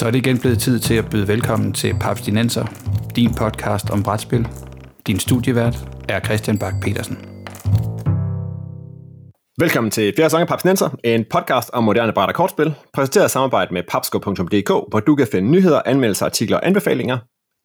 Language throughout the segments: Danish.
Så er det igen blevet tid til at byde velkommen til Paps Dinenser, din podcast om brætspil. Din studievært er Christian Bak petersen Velkommen til Fjerde Sange Papsnenser, en podcast om moderne bræt og kortspil, præsenteret i samarbejde med papsko.dk, hvor du kan finde nyheder, anmeldelser, artikler og anbefalinger,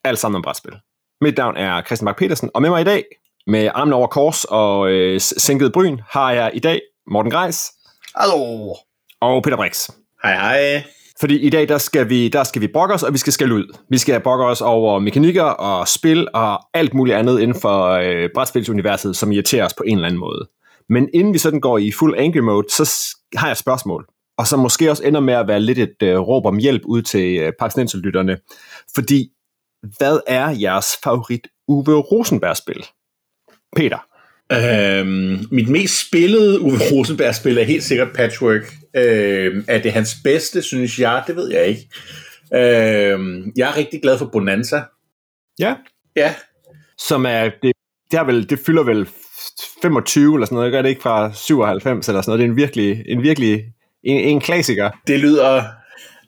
alt sammen om brætspil. Mit navn er Christian Bak petersen og med mig i dag, med armen over kors og øh, sænket bryn, har jeg i dag Morten Greis. Hallo. Og Peter Brix. Hej hej. Fordi i dag, der skal vi, der skal vi brokke os, og vi skal skælde ud. Vi skal brokke os over mekanikker og spil og alt muligt andet inden for øh, brætspilsuniverset, som irriterer os på en eller anden måde. Men inden vi sådan går i fuld angry mode, så har jeg et spørgsmål. Og så måske også ender med at være lidt et øh, råb om hjælp ud til øh, Parksnensellytterne. Fordi, hvad er jeres favorit Uwe Rosenberg-spil? Peter? Øhm, mit mest spillede Uwe Rosenberg-spil er helt sikkert Patchwork. Øhm, er det hans bedste, synes jeg? Det ved jeg ikke. Øhm, jeg er rigtig glad for Bonanza. Ja. Ja. Som er, det, det, er vel, det fylder vel 25 eller sådan noget, gør det ikke fra 97 eller sådan noget. Det er en virkelig, en virkelig, en, en klassiker. Det lyder,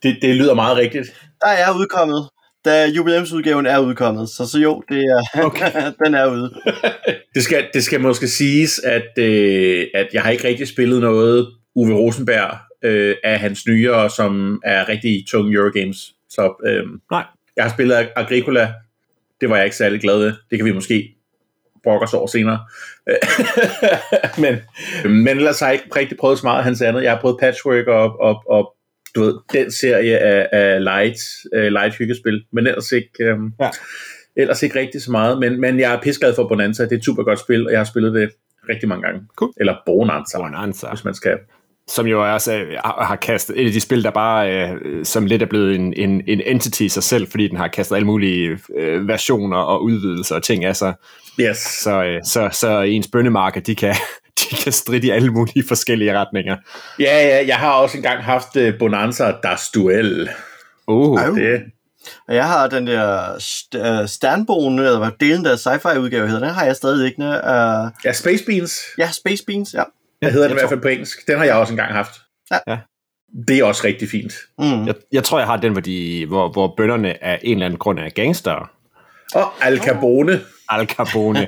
det, det lyder meget rigtigt. Der er udkommet da jubilæumsudgaven er udkommet, så, så jo, det er, okay. den er ude. det, skal, det skal måske siges, at, øh, at jeg har ikke rigtig spillet noget Uwe Rosenberg øh, af hans nyere, som er rigtig tung Eurogames. Så øh, Nej. jeg har spillet Agricola, det var jeg ikke særlig glad ved. Det kan vi måske brokke os over senere. men, men ellers har jeg ikke rigtig prøvet så meget af hans andet. Jeg har prøvet Patchwork og, og, og du ved, den serie af, af light, uh, light hyggespil, men ellers ikke, um, ja. ellers ikke rigtig så meget. Men, men jeg er piskeglad for Bonanza, det er et super godt spil, og jeg har spillet det rigtig mange gange. Cool. Eller Bonanza, Bonanza, hvis man skal som jo også øh, har kastet et af de spil, der bare øh, som lidt er blevet en, en, en entity i sig selv, fordi den har kastet alle mulige øh, versioner og udvidelser og ting af sig. Yes. Så, øh, så, så ens bønnemarker, de kan, de kan stride i alle mulige forskellige retninger. Ja, ja, jeg har også engang haft uh, Bonanza Das Duel. Uh, det. Og jeg har den der st- uh, standbogen, eller hvad delen der sci-fi udgave hedder, den har jeg stadig ikke. Uh, ja, Space Beans. Ja, Space Beans, ja. Det hedder den i hvert fald på engelsk. Den har jeg også engang haft. Ja. ja. Det er også rigtig fint. Mm. Jeg, jeg tror, jeg har den, hvor, de, hvor, hvor bønderne af en eller anden grund er gangster. Og Al Capone. Oh. Al Capone.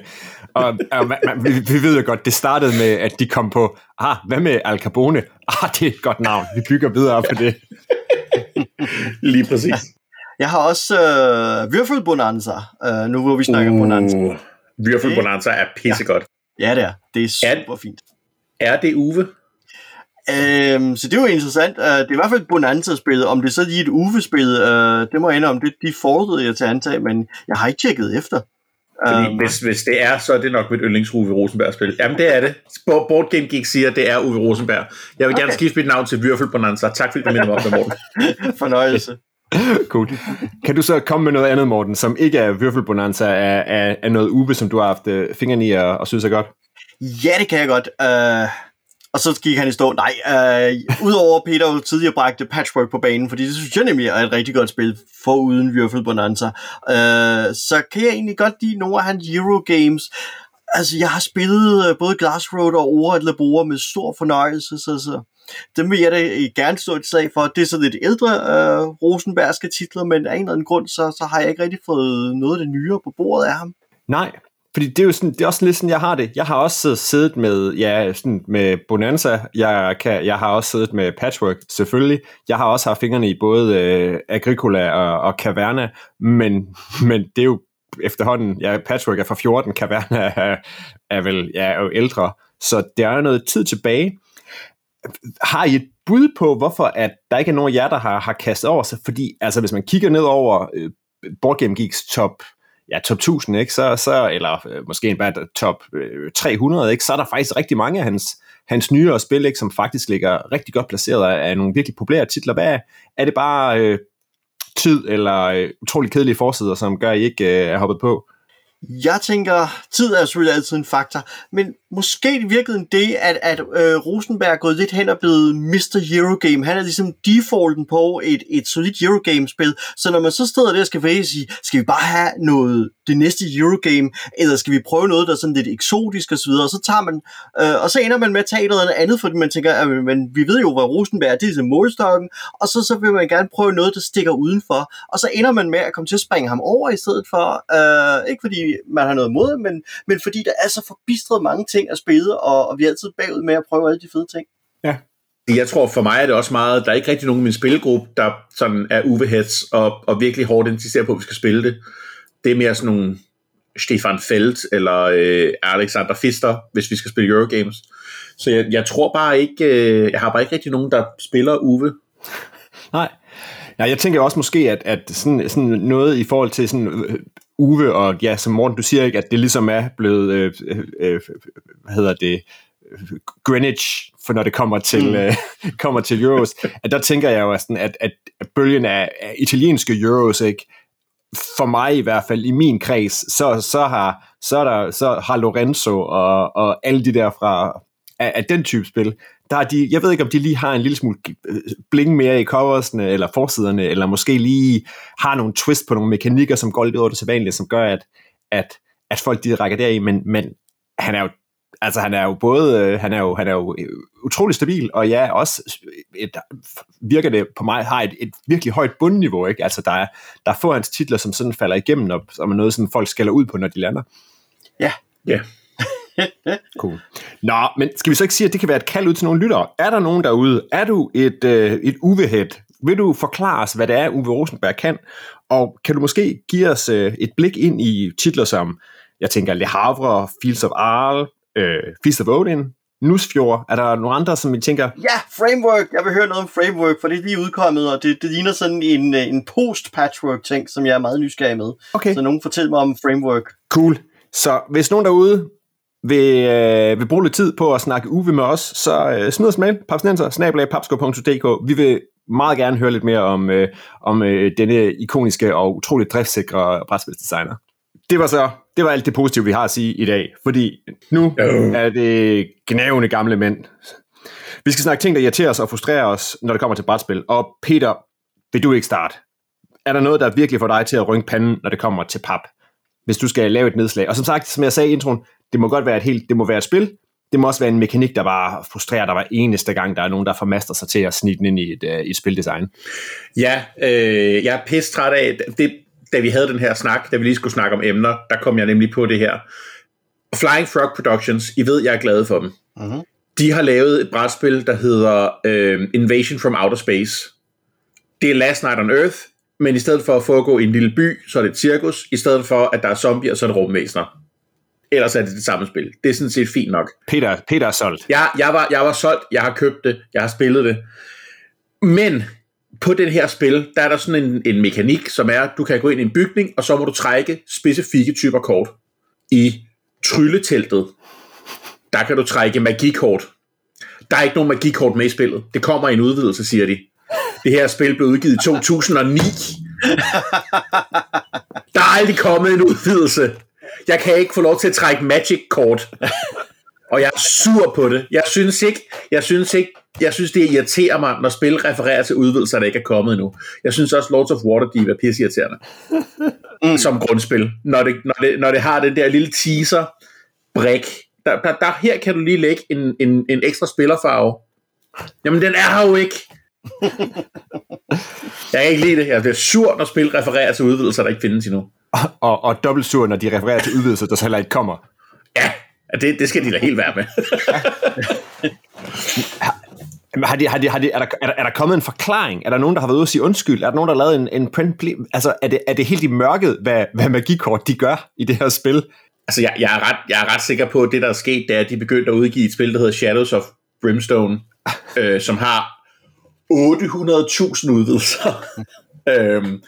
og, og man, man, vi, vi ved jo godt, det startede med, at de kom på, ah, hvad med Al Capone? Ah, det er et godt navn. Vi bygger videre på det. Lige præcis. Jeg har også uh, Würfelbonanza, uh, nu hvor vi snakker uh, Bonanza. Würfelbonanza er pissegodt. Ja, det er. Det er super er, fint. Er det Uwe? Øhm, så det er jo interessant. Uh, det er i hvert fald Bonanza-spillet. Om det så lige et Uwe-spil, uh, det må jeg om det de fordrede jeg til at antage, men jeg har ikke tjekket efter. Fordi um, hvis, hvis det er, så er det nok mit yndlings Uwe Rosenberg-spil. Jamen, det er det. Board Game Geek siger, at det er Uwe Rosenberg. Jeg vil okay. gerne skifte mit navn til Würfel Bonanza. Tak fordi du minder mig om det, Morten. Fornøjelse. cool. Kan du så komme med noget andet, Morten, som ikke er Würfel Bonanza, er, er, er noget Uwe, som du har haft uh, fingrene i og, og synes er godt? Ja, det kan jeg godt. Uh, og så gik han i stå. Nej, uh, udover Peter jo tidligere bragte Patchwork på banen, fordi det synes jeg nemlig er et rigtig godt spil, for uden Würfel Bonanza. Uh, så kan jeg egentlig godt lide nogle af hans Eurogames. Altså, jeg har spillet uh, både Glassroad og Ora Labora med stor fornøjelse, så, så dem vil jeg da gerne stå et slag for. Det er så lidt ældre øh, Rosenbergske titler, men af en eller anden grund, så, så har jeg ikke rigtig fået noget af det nyere på bordet af ham. Nej, fordi det er jo sådan, det er også lidt sådan, jeg har det. Jeg har også siddet med, ja, sådan med Bonanza. Jeg, kan, jeg har også siddet med Patchwork, selvfølgelig. Jeg har også haft fingrene i både øh, Agricola og, og Caverna, men, men det er jo efterhånden, ja, Patchwork er fra 14, Caverna er, er vel ja, er jo ældre, så der er noget tid tilbage. Har I et bud på, hvorfor at der ikke er nogen af jer, der har, har kastet over sig? Fordi altså, hvis man kigger ned over øh, Board Game Geeks top ja, top 1000, ikke? Så, så, eller øh, måske bare top øh, 300, ikke? så er der faktisk rigtig mange af hans, hans nyere spil, ikke? som faktisk ligger rigtig godt placeret af, af nogle virkelig populære titler. Hvad er, er det bare øh, tid eller øh, utrolig kedelige forsider, som gør, at I ikke øh, er hoppet på? Jeg tænker, tid er selvfølgelig altid en faktor, men måske virkede det, at, at øh, Rosenberg er gået lidt hen og blevet Mr. Eurogame. Han er ligesom defaulten på et, et solidt Eurogame-spil, så når man så sidder der og skal vælge sige, skal vi bare have noget, det næste Eurogame, eller skal vi prøve noget, der er sådan lidt eksotisk osv., og så tager man, øh, og så ender man med at tage noget andet, fordi man tænker, at men vi ved jo, hvad Rosenberg er, det er ligesom målstokken, og så, så vil man gerne prøve noget, der stikker udenfor, og så ender man med at komme til at springe ham over i stedet for, øh, ikke fordi man har noget mod, men, men fordi der er så forbistret mange ting at spille, og, og vi er altid bagud med at prøve alle de fede ting. Ja. Jeg tror for mig er det også meget, der er ikke rigtig nogen i min spilgruppe, der sådan er uveheads og, og virkelig hårdt insisterer på, at vi skal spille det. Det er mere sådan nogle Stefan Felt eller øh, Alexander Fister, hvis vi skal spille Eurogames. Så jeg, jeg tror bare ikke, øh, jeg har bare ikke rigtig nogen, der spiller Uwe. Nej. Ja, jeg tænker også måske, at, at sådan, sådan noget i forhold til sådan, øh, Uwe, og ja, som Morten, du siger ikke, at det ligesom er blevet, øh, øh, øh hvad hedder det, Greenwich, for når det kommer til, mm. øh, kommer til Euros, at der tænker jeg jo, sådan, at, at bølgen af, af italienske Euros, ikke, for mig i hvert fald, i min kreds, så, så, har, så, er der, så har Lorenzo og, og alle de der fra af, af den type spil, der er de, jeg ved ikke, om de lige har en lille smule bling mere i coversne, eller forsiderne, eller måske lige har nogle twist på nogle mekanikker, som går lidt over det sædvanlige, som gør, at, at, at folk de rækker deri, men, men han er jo altså han er jo både, øh, han er jo, han er jo utrolig stabil, og ja, også et, virker det på mig, har et, et virkelig højt bundniveau, ikke? Altså der er, der er få hans titler, som sådan falder igennem, og som er noget, som folk skælder ud på, når de lander. Ja. Ja. cool. Nå, men skal vi så ikke sige, at det kan være et kald ud til nogle lyttere? Er der nogen derude? Er du et, øh, et uvehead? Vil du forklare os, hvad det er, Uwe Rosenberg kan? Og kan du måske give os øh, et blik ind i titler som, jeg tænker, Le Havre, Fields of Arles, øh, Feast of Odin, Nusfjord. Er der nogle andre, som vi tænker... Ja, Framework. Jeg vil høre noget om Framework, for det er lige udkommet, og det, det ligner sådan en, øh, en post-patchwork-ting, som jeg er meget nysgerrig med. Okay. Så nogen fortæl mig om Framework. Cool. Så hvis nogen derude vil, øh, vil bruge lidt tid på at snakke UV med os, så øh, smid os mail, papsnenser, snablag, Vi vil meget gerne høre lidt mere om, øh, om øh, denne ikoniske og utroligt driftsikre brætspilsdesigner. Det var så det var alt det positive, vi har at sige i dag, fordi nu er det gnævende gamle mænd. Vi skal snakke ting, der irriterer os og frustrerer os, når det kommer til brætspil. Og Peter, vil du ikke starte? Er der noget, der virkelig får dig til at rynke panden, når det kommer til pap? Hvis du skal lave et nedslag. Og som sagt, som jeg sagde i introen, det må godt være et helt, det må være et spil, det må også være en mekanik, der bare frustrerer dig hver eneste gang, der er nogen, der formaster sig til at snige den ind i et, uh, i et spildesign. Ja, øh, jeg er pisse træt af, det, da vi havde den her snak, da vi lige skulle snakke om emner, der kom jeg nemlig på det her. Flying Frog Productions, I ved, jeg er glad for dem. Uh-huh. De har lavet et brætspil, der hedder øh, Invasion from Outer Space. Det er Last Night on Earth, men i stedet for at foregå i en lille by, så er det et cirkus. I stedet for, at der er zombier, så er det rumvæsener. Ellers er det det samme spil. Det er sådan set fint nok. Peter, Peter er solgt. Jeg, jeg, var, jeg var solgt, jeg har købt det, jeg har spillet det. Men på den her spil, der er der sådan en, en mekanik, som er, at du kan gå ind i en bygning, og så må du trække specifikke typer kort. I trylleteltet, der kan du trække magikort. Der er ikke nogen magikort med i spillet. Det kommer i en udvidelse, siger de. Det her spil blev udgivet i 2009. Der er aldrig kommet en udvidelse. Jeg kan ikke få lov til at trække magic-kort. Og jeg er sur på det. Jeg synes ikke, jeg synes ikke, jeg synes det irriterer mig, når spil refererer til udvidelser, der ikke er kommet endnu. Jeg synes også Lords of Waterdeep er pisseirriterende. mm. Som grundspil. Når det, når, det, når det har den der lille teaser brik. Der, der, der, her kan du lige lægge en, en, en ekstra spillerfarve. Jamen den er her jo ikke. jeg kan ikke lide det. Jeg bliver sur, når spil refererer til udvidelser, der ikke findes endnu. Og, og, og dobbelt sur, når de refererer til udvidelser, der så heller ikke kommer. Ja, det, det skal de da helt være med. har de, har de, har de, er, der, er, der, er der kommet en forklaring? Er der nogen, der har været ude og sige undskyld? Er der nogen, der har lavet en, en print? Altså, er det, er det helt i mørket, hvad, hvad magikort de gør i det her spil? Altså, jeg, jeg, er ret, jeg er ret sikker på, at det, der er sket, det er, at de begyndte at udgive et spil, der hedder Shadows of Brimstone, øh, som har 800.000 udvidelser. Øhm,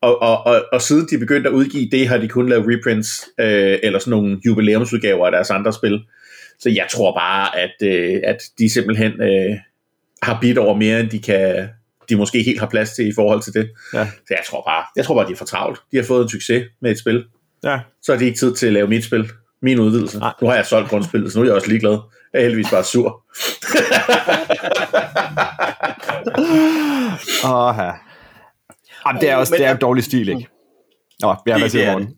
og, og, og, og siden de begyndte at udgive det, har de kun lavet reprints, øh, eller sådan nogle jubilæumsudgaver af deres andre spil. Så jeg tror bare, at, øh, at de simpelthen øh, har bidt over mere, end de kan de måske helt har plads til i forhold til det. Ja. Så jeg tror bare, jeg tror bare, de er for travlt. De har fået en succes med et spil. Ja. så har de ikke tid til at lave mit spil. Min udvidelse. Nej. Nu har jeg solgt grundspillet, så nu er jeg også ligeglad. Jeg er heldigvis bare sur. Åh, ja. Jamen, det er også Men- det er en dårlig stil, ikke? Nå, jeg det er morgen?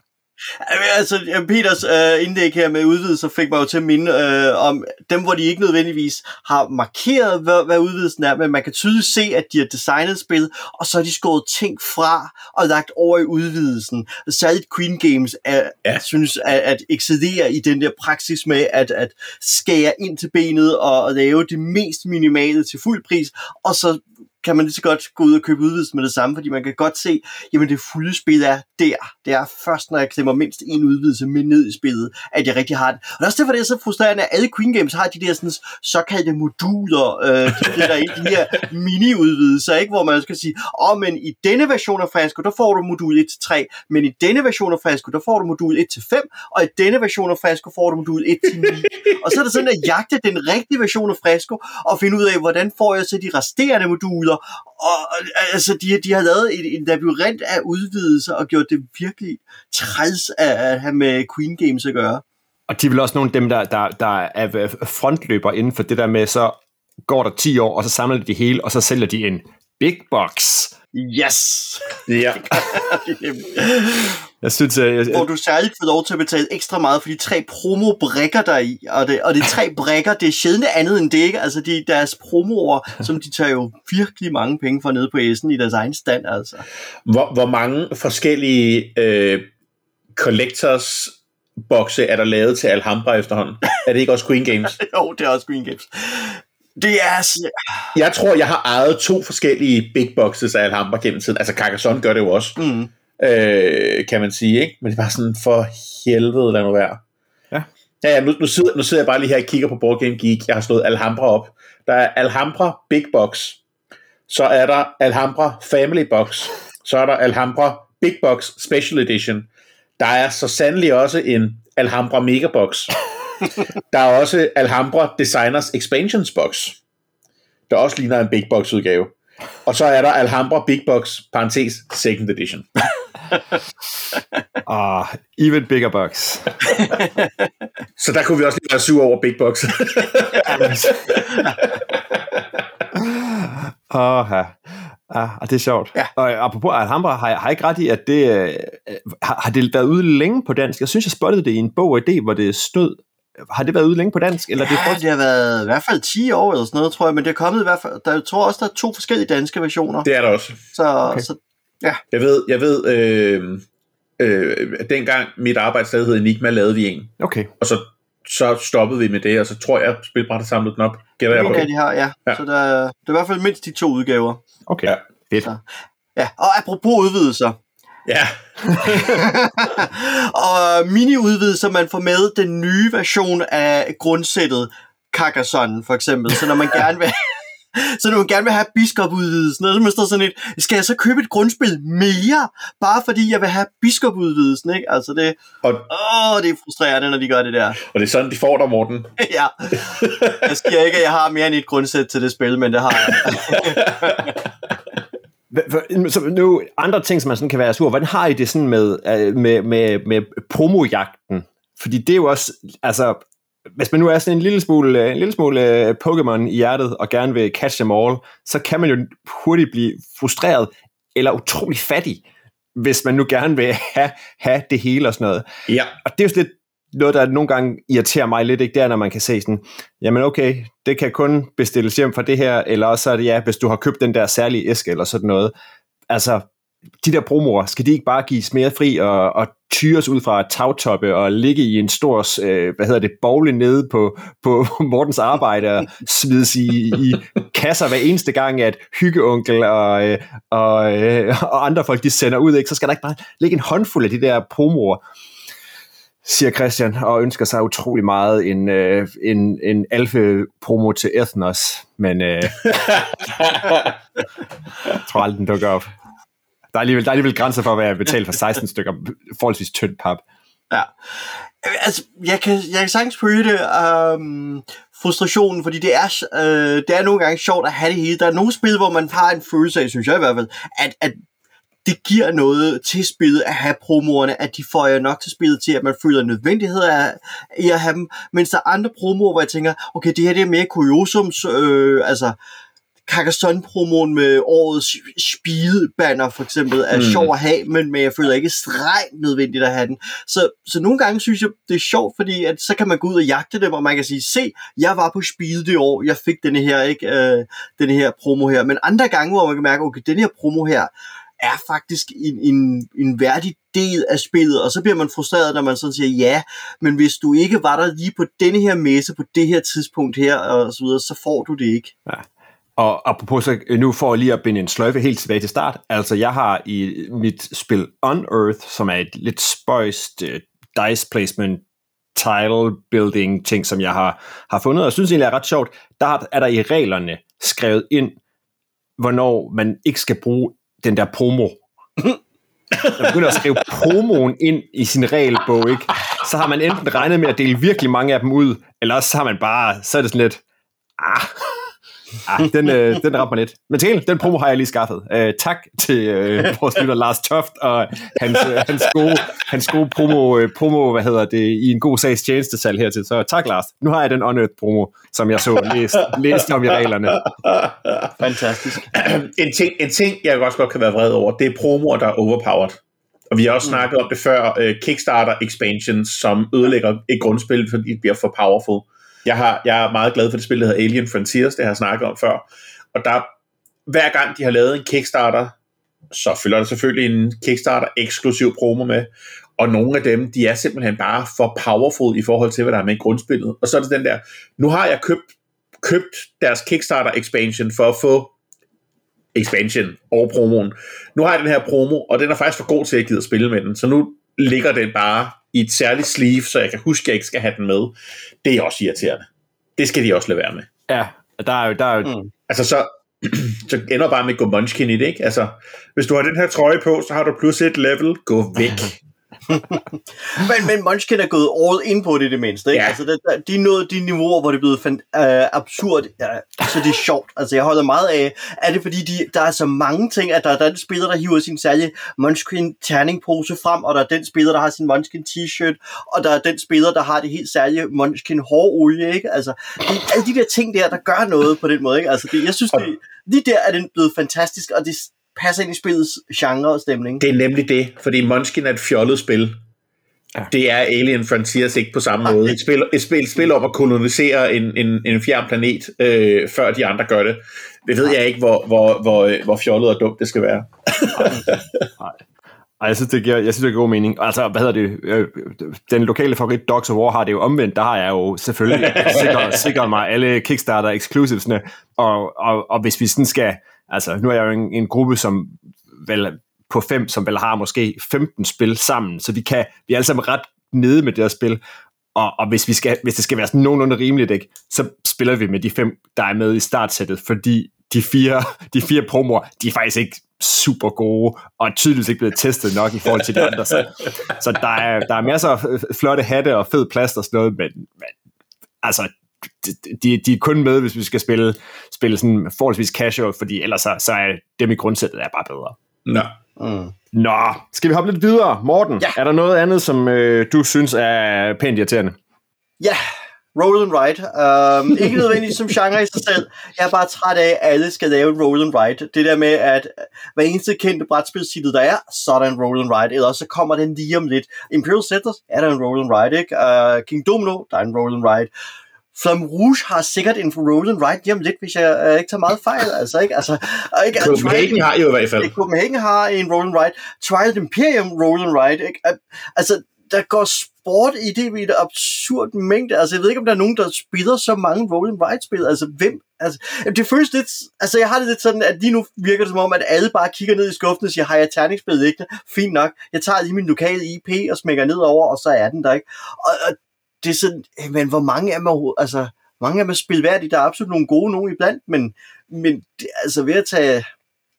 Altså, Peters øh, indlæg her med udvidelser fik mig jo til at minde øh, om dem, hvor de ikke nødvendigvis har markeret, hvad, hvad udvidelsen er, men man kan tydeligt se, at de har designet spil, og så har de skåret ting fra og lagt over i udvidelsen. Særligt Queen Games er, Ja. ja. synes at, at excellere i den der praksis med at, at skære ind til benet og, og lave det mest minimale til fuld pris, og så kan man lige så godt gå ud og købe udvidelsen med det samme, fordi man kan godt se, jamen det fulde spil er der. Det er først, når jeg klemmer mindst en udvidelse med ned i spillet, at jeg rigtig har det. Og det er også derfor, det er så frustrerende, at alle Queen Games har de der sådan, såkaldte moduler, øh, de ind, de her mini-udvidelser, ikke? hvor man skal sige, åh, oh, men i denne version af Fresco, der får du modul 1-3, men i denne version af Fresco, der får du modul 1-5, og i denne version af Fresco får du modul 1-9. og så er det sådan at jagte den rigtige version af Fresco, og finde ud af, hvordan får jeg så de resterende moduler, og altså, de, de har lavet en, en labyrint af udvidelser og gjort det virkelig træls at, at have med Queen Games at gøre. Og de er vel også nogle af dem, der, der, der er frontløber inden for det der med, så går der 10 år, og så samler de det hele, og så sælger de en big box. Yes! Ja. Jeg synes, øh, jeg, Hvor du særligt får lov til at betale ekstra meget for de tre promo-brækker der er i. Og det, og det tre brækker, det er sjældent andet end det, ikke? Altså, de, deres promoer, som de tager jo virkelig mange penge for nede på S'en i deres egen stand, altså. Hvor, hvor mange forskellige øh, collectors bokse er der lavet til Alhambra efterhånden? er det ikke også Queen Games? jo, det er også Green Games. Det er... Jeg tror, jeg har ejet to forskellige big boxes af Alhambra gennem tiden. Altså Carcassonne gør det jo også, Mm. Øh, kan man sige. Ikke? Men det var sådan, for helvede, lad nu være. Ja. Ja, ja nu, nu, sidder, nu sidder jeg bare lige her og kigger på Board Game Geek. Jeg har slået Alhambra op. Der er Alhambra Big Box. Så er der Alhambra Family Box. Så er der Alhambra Big Box Special Edition. Der er så sandelig også en Alhambra Megabox. Der er også Alhambra Designers Expansions Box, der også ligner en Big Box udgave. Og så er der Alhambra Big Box, parentes, second edition. ah, even bigger box. Så der kunne vi også lige være sur over Big Box. Åh, ja. Ah, og det er sjovt. Ja. Og apropos Alhambra, har jeg, har jeg ikke ret i, at det øh, har, har det været ude længe på dansk? Jeg synes, jeg spottede det i en bog og idé, hvor det stod. Har det været ude længe på dansk? Eller er det Ja, først? det har været i hvert fald 10 år eller sådan noget, tror jeg, men det er kommet i hvert fald, der, jeg tror også, der er to forskellige danske versioner. det er der også. Så, Okay. okay. Så Jeg ved, jeg ved øh, øh, dengang mit arbejdssted hed Enigma, lavede vi en. Okay. Og så, så stoppede vi med det, og så tror jeg, at Spilbrættet samlede den op. Gætter jeg på. okay, de har, ja. Ja. ja. Så der, der er i hvert fald mindst de to udgaver. Okay. Ja. Fedt. Så. Ja, og apropos udvidelser. Ja, og mini-udvidelser, man får med den nye version af grundsættet Carcassonne, for eksempel. Så når man gerne vil så når man gerne vil have biskopudvidelsen, og så man står sådan et, skal jeg så købe et grundspil mere, bare fordi jeg vil have biskopudvidelsen, ikke? Altså det, og, åh, det er frustrerende, når de gør det der. og det er sådan, de får dig, Morten. ja. Jeg siger ikke, at jeg har mere end et grundsæt til det spil, men det har jeg. Så nu, andre ting, som man sådan kan være sur, hvordan har I det sådan med, øh, med, med, med promojagten? Fordi det er jo også, altså, hvis man nu er sådan en lille smule, en lille smule øh, Pokémon i hjertet, og gerne vil catch them all, så kan man jo hurtigt blive frustreret, eller utrolig fattig, hvis man nu gerne vil have, have det hele og sådan noget. Ja, Og det er jo sådan lidt noget, der nogle gange irriterer mig lidt, ikke? det er, når man kan se sådan, jamen okay, det kan kun bestilles hjem fra det her, eller også er det, ja, hvis du har købt den der særlige æske, eller sådan noget. Altså, de der promoer, skal de ikke bare gives mere fri og, og tyres ud fra tagtoppe og ligge i en stor, øh, hvad hedder det, bogle nede på, på Mortens arbejde og smides i, i kasser hver eneste gang, at hyggeonkel og, øh, og, øh, og andre folk, de sender ud, ikke? så skal der ikke bare ligge en håndfuld af de der promoer siger Christian, og ønsker sig utrolig meget en, øh, en, en alfe-promo til Ethnos, men øh, jeg tror aldrig, den dukker op. Der er, alligevel, der er alligevel grænser for, hvad jeg betaler for 16 stykker forholdsvis tyndt pap. Ja. Altså, jeg kan, jeg kan sagtens føle det, um, frustrationen, fordi det er, øh, det er nogle gange sjovt at have det hele. Der er nogle spil, hvor man har en følelse af, synes jeg i hvert fald, at, at det giver noget til spillet at have promoerne, at de får nok til spillet til, at man føler nødvendighed af, i at have dem, mens der er andre promoer, hvor jeg tænker, okay, det her det er mere kuriosums, øh, altså, Carcassonne-promoen med årets speed-banner for eksempel er mm. sjov at have, men, men jeg føler ikke strengt nødvendigt at have den. Så, så nogle gange synes jeg, det er sjovt, fordi at så kan man gå ud og jagte dem, og man kan sige, se, jeg var på speed det år, jeg fik denne her, ikke, øh, denne her promo her. Men andre gange, hvor man kan mærke, okay, den her promo her, er faktisk en, en, en værdig del af spillet, og så bliver man frustreret, når man sådan siger, ja, men hvis du ikke var der lige på denne her messe, på det her tidspunkt her, og så videre, så får du det ikke. Ja. Og apropos så, øh, nu for lige at binde en sløjfe helt tilbage til start. Altså, jeg har i mit spil Unearth, som er et lidt spøjst uh, dice placement tile building ting, som jeg har, har fundet, og synes egentlig er ret sjovt, der er der i reglerne skrevet ind, hvornår man ikke skal bruge den der promo. Jeg begynder at skrive promoen ind i sin regelbog, ikke? så har man enten regnet med at dele virkelig mange af dem ud, eller også har man bare, så er det sådan lidt, ah, Ah, den, øh, den rammer lidt. Men til den promo har jeg lige skaffet. Uh, tak til øh, vores lytter Lars Toft og hans, øh, hans, gode, hans gode promo, øh, promo, hvad hedder det, i en god sags tjenestesalg hertil. Så tak Lars. Nu har jeg den Unearth promo, som jeg så læst, læst om i reglerne. Fantastisk. en, ting, en ting, jeg også godt kan være vred over, det er promoer, der er overpowered. Og vi har også mm. snakket om det før, uh, Kickstarter expansions, som ødelægger et grundspil, fordi det bliver for powerful. Jeg, har, jeg er meget glad for det spil, der hedder Alien Frontiers, det har jeg snakket om før. Og der, hver gang de har lavet en Kickstarter, så følger der selvfølgelig en Kickstarter-eksklusiv promo med, og nogle af dem, de er simpelthen bare for powerful i forhold til, hvad der er med i grundspillet. Og så er det den der, nu har jeg købt, købt deres Kickstarter expansion for at få expansion og promoen. Nu har jeg den her promo, og den er faktisk for god til at give gider spille med den, så nu ligger den bare i et særligt sleeve, så jeg kan huske, at jeg ikke skal have den med. Det er også irriterende. Det skal de også lade være med. Ja, der er jo... Der er jo... Mm. Altså så, så ender bare med at gå munchkin i det, ikke? Altså, hvis du har den her trøje på, så har du plus et level, gå væk. men, men Munchkin er gået all in på det det mindste. Ikke? Ja. Altså, det, de er nået de niveauer, hvor det er blevet fan, uh, absurd, uh, så det er sjovt. Altså, jeg holder meget af, er det fordi, de, der er så mange ting, at der er den spiller, der hiver sin særlige Munchkin terningpose frem, og der er den spiller, der har sin Munchkin t-shirt, og der er den spiller, der har det helt særlige Munchkin hårolie, ikke? Altså, det er alle de der ting der, der gør noget på den måde, ikke? Altså, det, jeg synes, det, lige der er den blevet fantastisk, og det, passer ind i spillets genre og stemning. Det er nemlig det, fordi Munchkin er et fjollet spil. Ja. Det er Alien Frontiers ikke på samme måde. Et spil, et spil, et spil om at kolonisere en, en, en fjern planet, øh, før de andre gør det. Det ved jeg ikke, hvor, hvor, hvor, hvor fjollet og dumt det skal være. Nej. Ej, jeg synes, det giver, jeg synes, det giver god mening. Altså, hvad hedder det? Øh, den lokale favorit Dogs of War har det jo omvendt. Der har jeg jo selvfølgelig sikret, sikret mig alle Kickstarter exclusivesne. Og, og, og hvis vi sådan skal Altså, nu er jeg jo en, en gruppe, som vel på fem, som vel har måske 15 spil sammen, så vi kan, vi er alle sammen ret nede med det her spil, og, og hvis, vi skal, hvis det skal være sådan nogenlunde rimeligt, ikke, så spiller vi med de fem, der er med i startsættet, fordi de fire, de fire promoer, de er faktisk ikke super gode, og tydeligvis ikke blevet testet nok i forhold til de andre. Så, så der, er, der er masser af flotte hatte og fed plast og sådan noget, men, men altså, de, de er kun med, hvis vi skal spille, spille sådan forholdsvis casual, fordi ellers så, så er dem i grundsættet er bare bedre. Nå. Mm. Nå, skal vi hoppe lidt videre? Morten, ja. er der noget andet, som øh, du synes er pænt irriterende? Ja, roll and ride. Um, ikke nødvendigvis som genre i sig selv. Jeg er bare træt af, at alle skal lave en roll and ride. Det der med, at hver eneste kendte brætspilstitel, der er, så er der en roll and ride. Eller så kommer den lige om lidt. Imperial Settlers er der en roll and ride, ikke? Uh, King Domino, der er en roll and ride. Flamme Rouge har sikkert en Roland Ride hjem lidt, hvis jeg uh, ikke tager meget fejl. Altså, ikke? Altså, ikke, Copenhagen har jo i hvert fald. Copenhagen har en Roland Ride. Twilight Imperium Roland. Ikke? Altså, der går sport i det i et absurd mængde. Altså, jeg ved ikke, om der er nogen, der spiller så mange Roland Ride-spil. Altså, hvem? Altså, det føles lidt... Altså, jeg har det lidt sådan, at lige nu virker det som om, at alle bare kigger ned i skuffen og siger, har jeg terningsspil ikke? Fint nok. Jeg tager lige min lokale IP og smækker ned over, og så er den der, ikke? Og, og det er sådan, men hvor mange er man, altså, mange er man spilværdige, der er absolut nogle gode nogen iblandt, men, men det, altså ved at tage,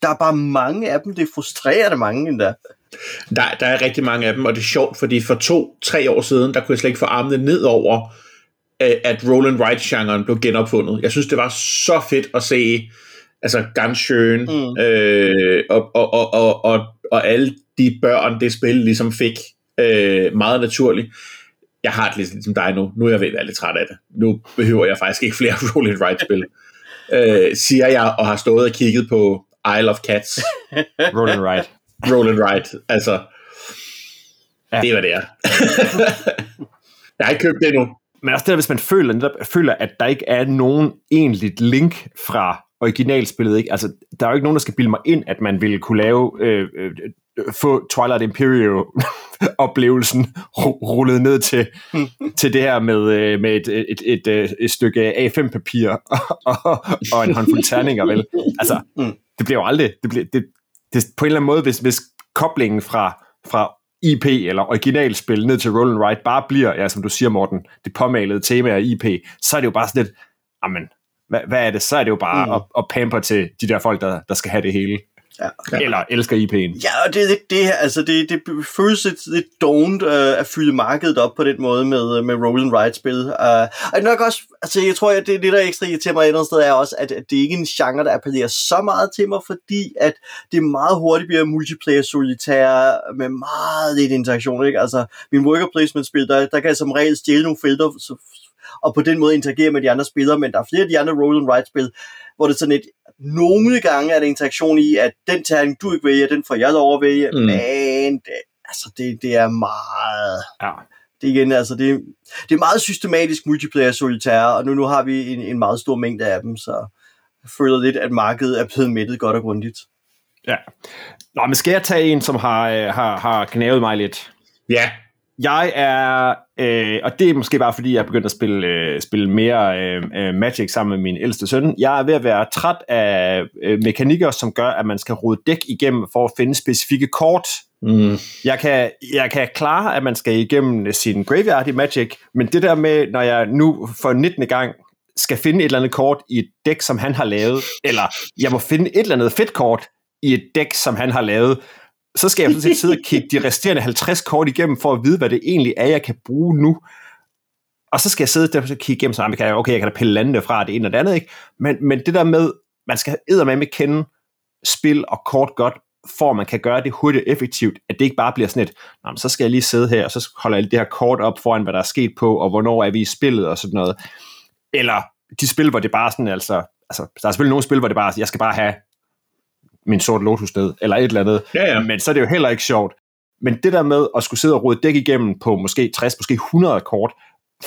der er bare mange af dem, det frustrerer det mange endda. Der, der er rigtig mange af dem, og det er sjovt, fordi for to-tre år siden, der kunne jeg slet ikke få armene ned over, øh, at Roland Wright-genren blev genopfundet. Jeg synes, det var så fedt at se altså Ganshøen mm. øh, og, og, og, og, og og alle de børn, det spil ligesom fik øh, meget naturligt. Jeg har det lidt ligesom dig nu. Nu er jeg ved at være lidt træt af det. Nu behøver jeg faktisk ikke flere roll and ride spil. øh, siger jeg, og har stået og kigget på Isle of Cats. Roll and ride. roll and ride. Altså, ja. det var det er. jeg har ikke købt det endnu. Men også det der, hvis man føler, netop, føler, at der ikke er nogen egentligt link fra originalspillet. Ikke? Altså, der er jo ikke nogen, der skal bilde mig ind, at man ville kunne lave, øh, øh, få Twilight Imperium-oplevelsen rullet ned til, til det her med, øh, med et, et, et, et, et stykke A5-papir og, og en håndfuld terninger, vel? Altså, det bliver jo aldrig... Det bliver, det, det, på en eller anden måde, hvis, hvis koblingen fra, fra IP eller originalspil ned til Roll and Ride bare bliver, ja, som du siger, Morten, det påmalede tema af IP, så er det jo bare sådan lidt, jamen, hvad, hvad er det? Så er det jo bare mm. at, at pamper til de der folk, der, der skal have det hele. Ja. Eller elsker IP'en. Ja, og det, det, det, altså det, det føles lidt, lidt don't uh, at fylde markedet op på den måde med, med roll and ride spil. Uh, og nok også, altså jeg tror, at det, det der ekstra irriterer mig et eller andet sted er også, at, at det ikke er en genre, der appellerer så meget til mig, fordi at det meget hurtigt bliver multiplayer solitær med meget lidt interaktion. Ikke? Altså min worker placement spil, der, der kan jeg som regel stjæle nogle felter, så, og på den måde interagere med de andre spillere, men der er flere af de andre roll and ride spil, hvor det er sådan et, nogle gange er der interaktion i, at den terning, du ikke vælger, den får jeg lov at vælge, mm. men det, altså det, det er meget... Ja. Det, igen, altså det, det er meget systematisk multiplayer solitær, og nu, nu har vi en, en meget stor mængde af dem, så jeg føler lidt, at markedet er blevet mættet godt og grundigt. Ja. Nå, men skal jeg tage en, som har, øh, har, har knævet mig lidt? Ja, jeg er, øh, og det er måske bare fordi, jeg er begyndt at spille, øh, spille mere øh, øh, Magic sammen med min ældste søn. Jeg er ved at være træt af øh, mekanikker, som gør, at man skal rode dæk igennem for at finde specifikke kort. Mm. Jeg, kan, jeg kan klare, at man skal igennem sin graveyard i Magic, men det der med, når jeg nu for 19. gang skal finde et eller andet kort i et dæk, som han har lavet, eller jeg må finde et eller andet fedt kort i et dæk, som han har lavet, så skal jeg sådan set sidde og kigge de resterende 50 kort igennem, for at vide, hvad det egentlig er, jeg kan bruge nu. Og så skal jeg sidde der og kigge igennem, så kan jeg, okay, jeg kan da pille landene fra det ene og det andet, ikke? Men, men det der med, man skal med at kende spil og kort godt, for at man kan gøre det hurtigt og effektivt, at det ikke bare bliver sådan et, Nå, så skal jeg lige sidde her, og så holder jeg det her kort op foran, hvad der er sket på, og hvornår er vi i spillet, og sådan noget. Eller de spil, hvor det bare sådan, altså, altså der er selvfølgelig nogle spil, hvor det bare, jeg skal bare have min sort lotus ned, eller et eller andet. Ja, ja. Men så er det jo heller ikke sjovt. Men det der med at skulle sidde og rode dæk igennem på måske 60, måske 100 kort,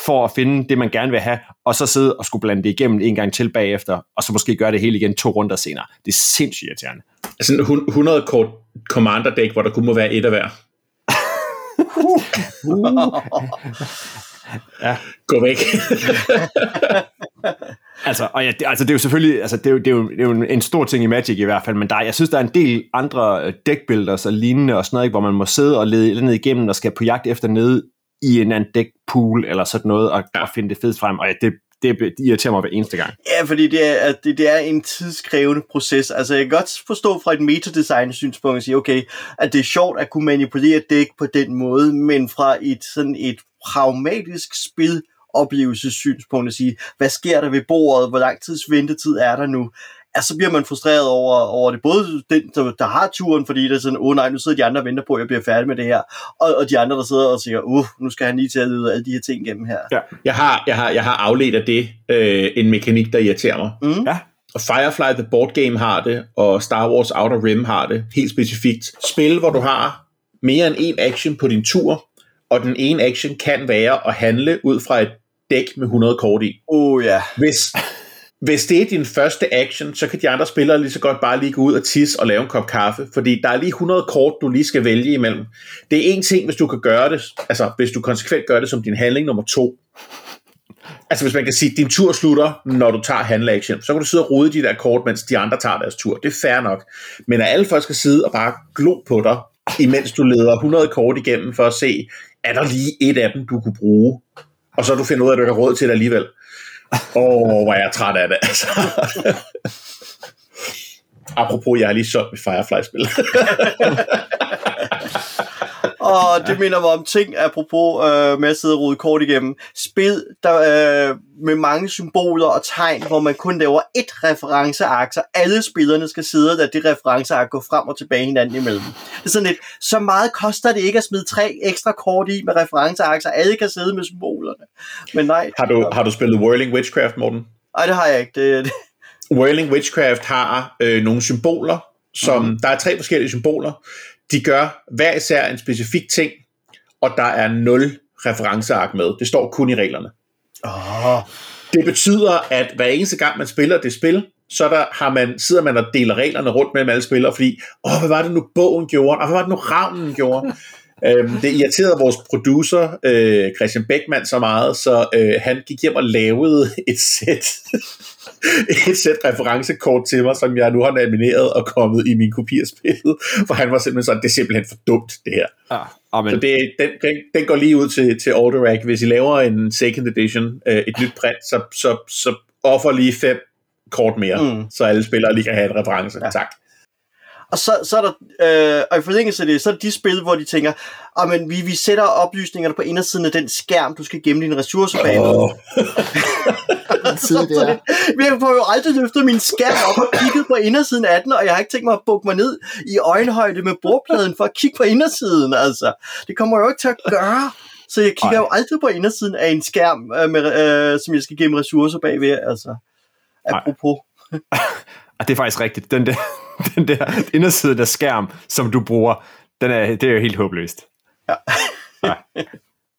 for at finde det, man gerne vil have, og så sidde og skulle blande det igennem en gang til bagefter, og så måske gøre det hele igen to runder senere. Det er sindssygt irriterende. Altså 100 kort commander dæk, hvor der kun må være et af hver. uh. ja. Gå væk. altså, og ja, det, altså, det er jo selvfølgelig, altså, det er jo, det er jo, det er jo en stor ting i Magic i hvert fald, men der, jeg synes, der er en del andre deckbuilders og lignende og sådan noget, ikke, hvor man må sidde og lede ned igennem og skal på jagt efter nede i en anden deckpool eller sådan noget, og, ja. og finde det fedt frem, og ja, det, det, det irriterer mig hver eneste gang. Ja, fordi det er, det, det er en tidskrævende proces. Altså, jeg kan godt forstå fra et metadesign-synspunkt at sige, okay, at det er sjovt at kunne manipulere dæk på den måde, men fra et sådan et pragmatisk spil oplevelsessynspunkt at sige, hvad sker der ved bordet, hvor lang tids ventetid er der nu, altså, så bliver man frustreret over, over det. Både den, der, der har turen, fordi det er sådan, åh oh, nej, nu sidder de andre og venter på, at jeg bliver færdig med det her. Og, og de andre, der sidder og siger, uh, nu skal han lige til at lede alle de her ting igennem her. Ja. Jeg, har, jeg, har, jeg har afledt af det øh, en mekanik, der irriterer mig. Mm. Ja. Og Firefly The Board Game har det, og Star Wars Outer Rim har det, helt specifikt. Spil, hvor du har mere end en action på din tur, og den ene action kan være at handle ud fra et dæk med 100 kort i. Oh ja. Hvis, hvis det er din første action, så kan de andre spillere lige så godt bare lige gå ud og tisse og lave en kop kaffe, fordi der er lige 100 kort, du lige skal vælge imellem. Det er en ting, hvis du kan gøre det, altså hvis du konsekvent gør det som din handling nummer to. Altså hvis man kan sige, at din tur slutter, når du tager handle action, så kan du sidde og rode de der kort, mens de andre tager deres tur. Det er fair nok. Men at alle folk skal sidde og bare glo på dig, imens du leder 100 kort igennem for at se, er der lige et af dem, du kunne bruge? Og så du finder ud af, at du har råd til det alligevel. Åh, oh, hvor er jeg træt af det, altså. Apropos, jeg har lige solgt mit Firefly-spil. Og det minder mig om ting, apropos øh, med at sidde og rode kort igennem. Spil der, øh, med mange symboler og tegn, hvor man kun laver et referenceark, så alle spillerne skal sidde og lade det referenceark gå frem og tilbage hinanden imellem. Det er sådan lidt, så meget koster det ikke at smide tre ekstra kort i med referenceark, så alle kan sidde med symbolerne. Men nej. Har du, har du spillet Whirling Witchcraft, Morten? Nej, det har jeg ikke. Det, det. Whirling Witchcraft har øh, nogle symboler, som mm. der er tre forskellige symboler. De gør hver især en specifik ting, og der er nul referenceark med. Det står kun i reglerne. Oh. Det betyder, at hver eneste gang man spiller det spil, så der har man, sidder man og deler reglerne rundt mellem alle spillere, fordi, åh, hvad var det nu bogen gjorde, og hvad var det nu ravnen gjorde? Øhm, det irriterede vores producer, øh, Christian Beckmann, så meget, så øh, han gik hjem og lavede et sæt, et sæt referencekort til mig, som jeg nu har lamineret og kommet i min kopi af spillet, for han var simpelthen sådan, det er simpelthen for dumt, det her. Ah, amen. Så det, den, den, den går lige ud til, til Alderac. Hvis I laver en second edition, øh, et nyt print, så, så, så offer lige fem kort mere, mm. så alle spillere lige kan have en reference. Ja. Tak. Og så, så er der, øh, og i forlængelse af det, så er der de spil, hvor de tænker, ah, men vi, vi sætter oplysningerne på indersiden af den skærm, du skal gemme dine ressourcer bag. Oh. side der. Jeg får jo aldrig løftet min skærm op og kigget på indersiden af den, og jeg har ikke tænkt mig at bukke mig ned i øjenhøjde med bordpladen for at kigge på indersiden. Altså, det kommer jeg jo ikke til at gøre. Så jeg kigger Ej. jo altid på indersiden af en skærm, øh, med, øh, som jeg skal gemme ressourcer bagved. Altså, apropos. Og det er faktisk rigtigt. Den der, den der inderside af skærm, som du bruger, den er, det er jo helt håbløst. Ja. ja.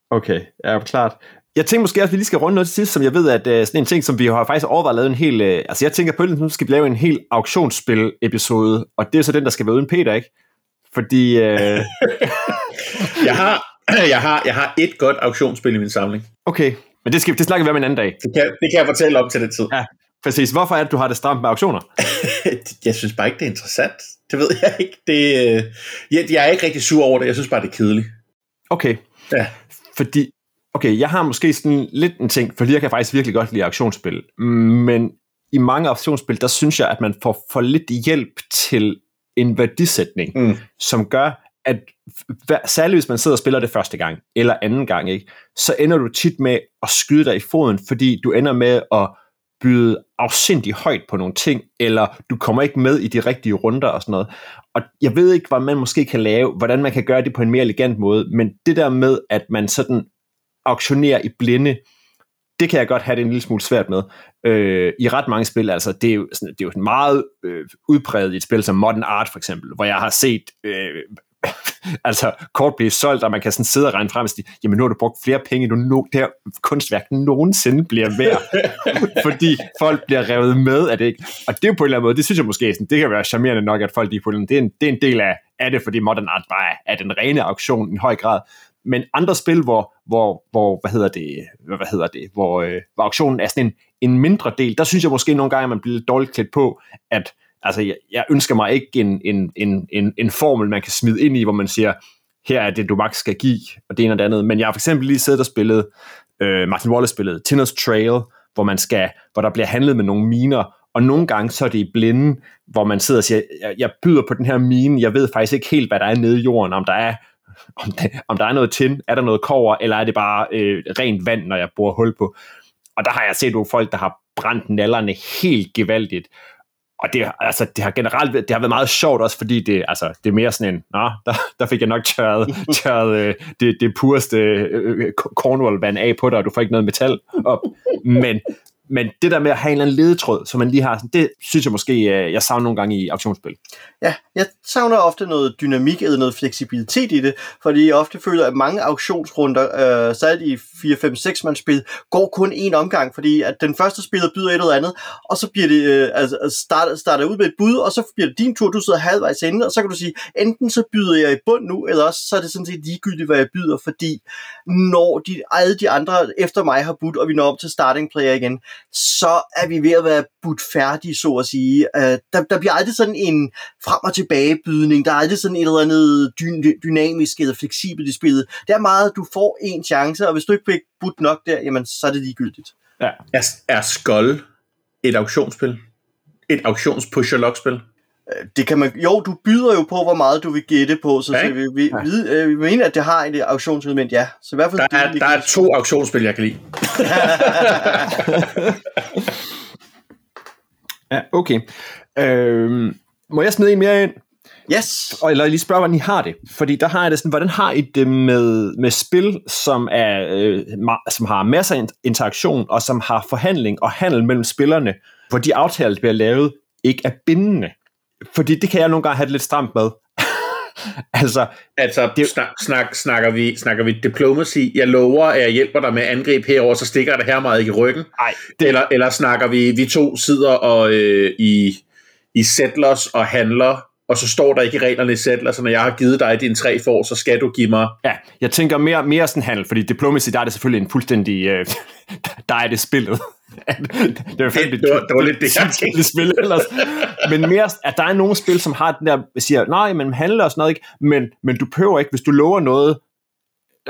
Okay, ja, klart. Jeg tænker måske også, at vi lige skal runde noget til sidst, som jeg ved, at uh, sådan en ting, som vi har faktisk overvejet at lave en hel... Uh, altså jeg tænker på, at nu skal vi lave en hel auktionsspil-episode, og det er så den, der skal være uden Peter, ikke? Fordi... Uh... jeg, har, jeg, har, jeg har et godt auktionsspil i min samling. Okay, men det, skal, det snakker vi om en anden dag. Det kan, det kan jeg fortælle om til det tid. Ja, præcis. Hvorfor er det, du har det stramt med auktioner? jeg synes bare ikke, det er interessant. Det ved jeg ikke. Det, jeg, jeg er ikke rigtig sur over det. Jeg synes bare, det er kedeligt. Okay. Ja. Fordi okay, jeg har måske sådan lidt en ting, fordi jeg kan faktisk virkelig godt lide auktionsspil, men i mange auktionsspil, der synes jeg, at man får for lidt hjælp til en værdisætning, mm. som gør, at særligt hvis man sidder og spiller det første gang, eller anden gang, ikke, så ender du tit med at skyde dig i foden, fordi du ender med at byde afsindig højt på nogle ting, eller du kommer ikke med i de rigtige runder og sådan noget. Og jeg ved ikke, hvad man måske kan lave, hvordan man kan gøre det på en mere elegant måde, men det der med, at man sådan auktionerer i blinde, det kan jeg godt have det en lille smule svært med. Øh, I ret mange spil, altså det er jo, sådan, det er jo meget øh, udpræget i et spil som Modern Art for eksempel, hvor jeg har set øh, altså kort blive solgt, og man kan sådan sidde og regne frem og sige, jamen nu har du brugt flere penge, du no, det her kunstværk nogensinde bliver værd, fordi folk bliver revet med af det. Ikke? Og det er på en eller anden måde, det synes jeg måske, sådan, det kan være charmerende nok, at folk de på det er en, det er en del af, af det, fordi Modern Art bare er den rene auktion i høj grad, men andre spil, hvor, hvor, hvor hvad hedder det, hvad hedder det, hvor, øh, hvor auktionen er sådan en, en mindre del, der synes jeg måske nogle gange, at man bliver lidt dårligt klædt på, at altså, jeg, jeg ønsker mig ikke en, en, en, en, en formel, man kan smide ind i, hvor man siger, her er det, du max skal give, og det ene og det andet. Men jeg har for eksempel lige siddet og spillet, øh, Martin Wallace spillet Tinner's Trail, hvor, man skal, hvor der bliver handlet med nogle miner, og nogle gange så er det i blinde, hvor man sidder og siger, jeg, jeg byder på den her mine, jeg ved faktisk ikke helt, hvad der er nede i jorden, om der er om, det, om der er noget tin, er der noget kover, eller er det bare øh, rent vand, når jeg bruger hul på. Og der har jeg set nogle folk, der har brændt nallerne helt gevaldigt. Og det, altså, det har generelt det har været meget sjovt også, fordi det, altså, det er mere sådan en, nå, der, der fik jeg nok tørret, tørret øh, det, det pureste øh, Cornwall-vand af på dig, og du får ikke noget metal op. Men men det der med at have en eller anden ledetråd, som man lige har, det synes jeg måske, øh, jeg savner nogle gange i auktionsspil. Ja, jeg savner ofte noget dynamik eller noget fleksibilitet i det, fordi jeg ofte føler, at mange auktionsrunder, øh, særligt i 4-5-6 mands spil, går kun én omgang, fordi at den første spiller byder et eller andet, og så bliver det øh, altså, altså starter, starter ud med et bud, og så bliver det din tur, du sidder halvvejs inde, og så kan du sige, enten så byder jeg i bund nu, eller også så er det sådan set ligegyldigt, hvad jeg byder, fordi når de, alle de andre efter mig har budt, og vi når op til starting player igen, så er vi ved at være budt færdige, så at sige. Uh, der, der bliver aldrig sådan en frem og tilbage bydning, der er aldrig sådan et eller andet dy- dynamisk eller fleksibelt i spillet. Det er meget, at du får en chance, og hvis du ikke fik budt nok der, jamen så er det ligegyldigt. Ja. Er, er Skold et auktionsspil? Et auktions pusher spil Øh, Det kan man, jo, du byder jo på, hvor meget du vil gætte på, så, Ja, så vi, vi, vi, øh, vi mener, at det har et auktionselement, ja. Så i hvert fald... Der er, det, der er to auktionsspil, jeg kan lide. Ja, okay. Øhm, må jeg smide en mere ind? Yes! Og eller lige spørge, hvordan I har det. Fordi der har jeg det sådan, hvordan har I det med, med spil, som, er, øh, ma- som har masser af interaktion, og som har forhandling og handel mellem spillerne, hvor de aftaler, der bliver lavet, ikke er bindende. Fordi det kan jeg nogle gange have det lidt stramt med. altså, Altså, Det- det... snak, snak, snakker, vi, snakker vi diplomacy? Jeg lover, at jeg hjælper dig med angreb herover, så stikker jeg dig her meget i ryggen. ej, Det... Eller, eller snakker vi, vi to sidder og øh, i, i settlers og handler, og så står der ikke i reglerne i settlers, så når jeg har givet dig dine tre for, så skal du give mig... Ja, jeg tænker mere, mere sådan handel, fordi diplomacy, der er det selvfølgelig en fuldstændig, øh, der er det spillet. det er jo fandme det var- det var lidt det, jeg tænkte. spil ellers. Men mere, at der er nogle spil, som har den der, siger, nej, men handler og sådan noget, ikke? Men, men du behøver ikke, hvis du lover noget,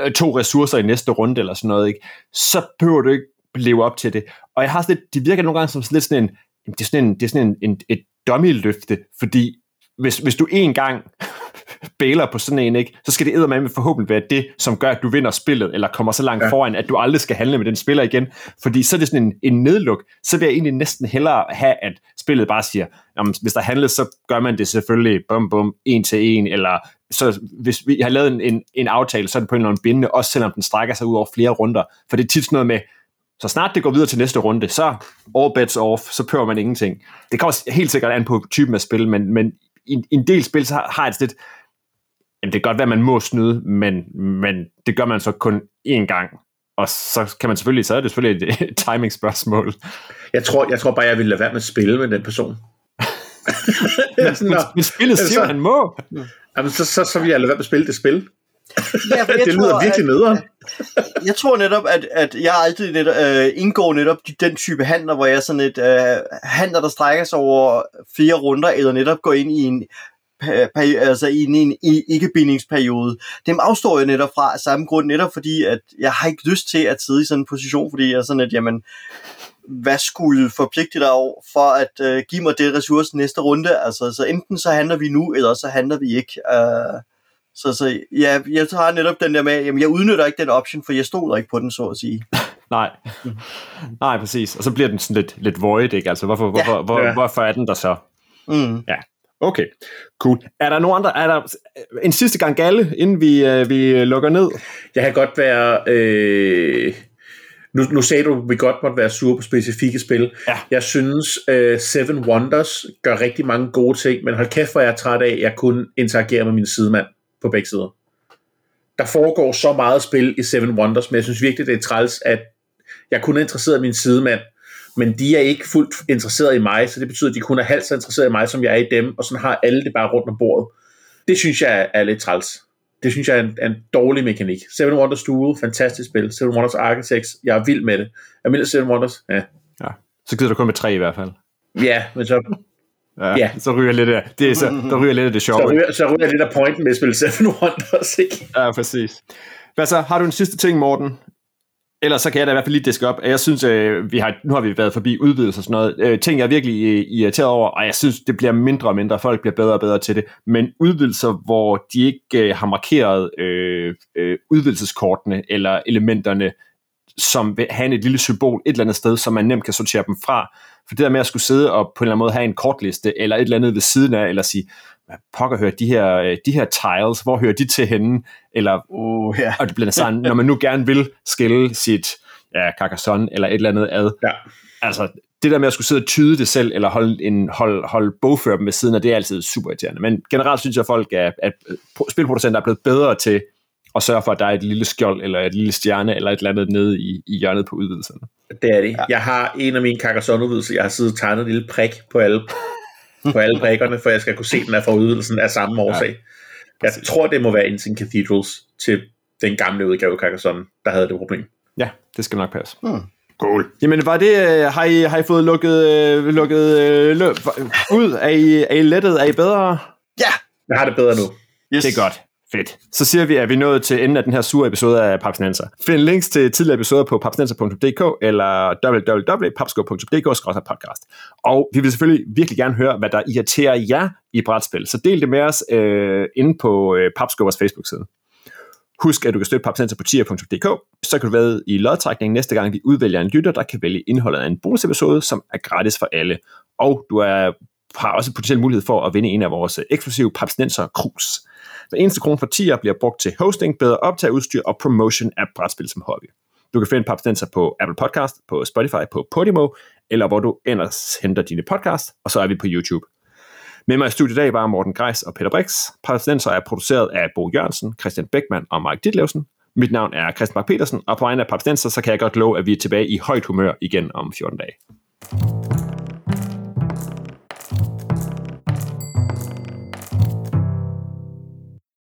øh, to ressourcer i næste runde eller sådan noget, ikke? så behøver du ikke leve op til det. Og jeg har sådan lidt, det virker nogle gange som sådan lidt sådan en, det er sådan en, det er sådan en, en et dummy-løfte, fordi hvis, hvis du en gang bailer på sådan en, ikke, så skal det eddermame forhåbentlig være det, som gør, at du vinder spillet, eller kommer så langt ja. Foran, at du aldrig skal handle med den spiller igen. Fordi så er det sådan en, en nedluk. Så vil jeg egentlig næsten hellere have, at spillet bare siger, jamen, hvis der handles, så gør man det selvfølgelig bum bum, en til en, eller så hvis vi har lavet en, en, en aftale, så er det på en eller anden bindende, også selvom den strækker sig ud over flere runder. For det er tit sådan noget med, så snart det går videre til næste runde, så all bets off, så pøver man ingenting. Det kommer helt sikkert an på typen af spil, men, men i, i en del spil, så har, jeg det lidt, jamen det kan godt være, at man må snyde, men, men det gør man så kun én gang. Og så kan man selvfølgelig, så er det selvfølgelig et, et timing-spørgsmål. Jeg tror, jeg tror bare, jeg ville lade være med at spille med den person. Er Men, "Nå, men spillet siger, så- at han må. Jamen, så, så, så vil jeg lade være med at spille det spil. Ja, for jeg det lyder tror, virkelig nederen. Jeg tror netop, at, at jeg altid netop, øh, indgår netop den type handler, hvor jeg er sådan et øh, handler, der strækker sig over flere runder, eller netop går ind i en altså i en, en ikke-bindingsperiode. Dem afstår jeg netop fra af samme grund, netop fordi, at jeg har ikke lyst til at sidde i sådan en position, fordi jeg er sådan, at jamen, hvad skulle forpligte dig over for at øh, give mig det ressource næste runde? Altså, så enten så handler vi nu, eller så handler vi ikke. Øh, så, så ja, jeg har netop den der med, jamen jeg udnytter ikke den option, for jeg stoler ikke på den, så at sige. Nej. Nej, præcis. Og så bliver den sådan lidt, lidt void, ikke? Altså, hvorfor, hvorfor, hvor, Ja. hvorfor er den der så? Mm. Okay, cool. Er der nogen andre, er der en sidste gang galle, inden vi, øh, vi lukker ned? Jeg kan godt være... Øh, nu, nu sagde du, at vi godt måtte være sure på specifikke spil. Ja. Jeg synes, øh, Seven Wonders gør rigtig mange gode ting, men hold kæft, hvor jeg er træt af, at jeg kun interagerer med min sidemand på begge sider. Der foregår så meget spil i Seven Wonders, men jeg synes virkelig, det er træls, at jeg kun er interesseret i min sidemand, men de er ikke fuldt interesseret i mig, så det betyder, at de kun er halvt så interesseret i mig, som jeg er i dem, og sådan har alle det bare rundt om bordet. Det synes jeg er, lidt træls. Det synes jeg er en, er en dårlig mekanik. Seven Wonders Duel, fantastisk spil. Seven Wonders Architects, jeg er vild med det. Med Seven Wonders? Ja. Ja. Så gider du kun med tre i hvert fald. Ja, men så, Ja, Ja. Så ryger lidt af, det er så, der ryger lidt af det så, sjove. ryger, så ryger lidt af pointen med at spille Seven Wonders, ikke? Ja, præcis. Hvad så? Har du en sidste ting, Morten? Ellers så kan jeg da i hvert fald lige diske op. Jeg synes, øh, vi har, nu har vi været forbi udvidelse og sådan noget. Øh, ting, jeg er virkelig øh, irriteret over, og jeg synes, det bliver mindre og mindre. Folk bliver bedre og bedre til det. Men udvidelser, hvor de ikke øh, har markeret øh, øh, udvidelseskortene eller elementerne, som vil have et lille symbol et eller andet sted, så man nemt kan sortere dem fra. For det der med at skulle sidde og på en eller anden måde have en kortliste, eller et eller andet ved siden af, eller sige, hvad pokker hører de her, øh, de her tiles, hvor hører de til henne? Eller Uh, ja. og det bliver sådan, når man nu gerne vil skille sit ja, Carcassonne eller et eller andet ad. Ja. Altså, det der med at skulle sidde og tyde det selv, eller holde, en, hold, holde bogfører dem ved siden af, det er altid super irriterende. Men generelt synes jeg, at folk er, at spilproducenter er blevet bedre til at sørge for, at der er et lille skjold, eller et lille stjerne, eller et eller andet nede i, i hjørnet på udvidelserne. Det er det. Ja. Jeg har en af mine Carcassonne-udvidelser, jeg har siddet og tegnet en lille prik på alle, på alle prikkerne, for jeg skal kunne se, den er fra udvidelsen af samme årsag. Jeg tror, det må være Ancient Cathedrals til den gamle udgave af Carcassonne, der havde det problem. Ja, det skal nok passe. Hmm. Cool. Jamen, var det, øh, har, I, har I fået lukket, øh, lukket øh, løb ud? Er I, er I lettet? Er I bedre? Ja, Jeg har det bedre nu. yes. Det er godt. Fedt. Så siger vi, at vi er nået til enden af den her sure episode af Papsnenser. Find links til tidligere episoder på papsnenser.dk eller www.papsko.dk-podcast. Og vi vil selvfølgelig virkelig gerne høre, hvad der irriterer jer i brætspil. Så del det med os øh, inde på øh, Papskubbers Facebook-side. Husk, at du kan støtte Papsnenser på tier.dk, så kan du være i lodtrækningen næste gang, vi udvælger en lytter, der kan vælge indholdet af en bonusepisode, som er gratis for alle. Og du er, har også potentiel mulighed for at vinde en af vores eksklusive Papsnenser-krus. Hver eneste krone for tier bliver brugt til hosting, bedre optageudstyr og promotion af brætspil som hobby. Du kan finde Papstenser på Apple Podcast, på Spotify, på Podimo, eller hvor du ellers henter dine podcast, og så er vi på YouTube. Med mig i studiet i dag var Morten Greis og Peter Brix. Papstenser er produceret af Bo Jørgensen, Christian Beckmann og Mike Ditlevsen. Mit navn er Christian Mark Petersen, og på vegne af Papstenser, så kan jeg godt love, at vi er tilbage i højt humør igen om 14 dage.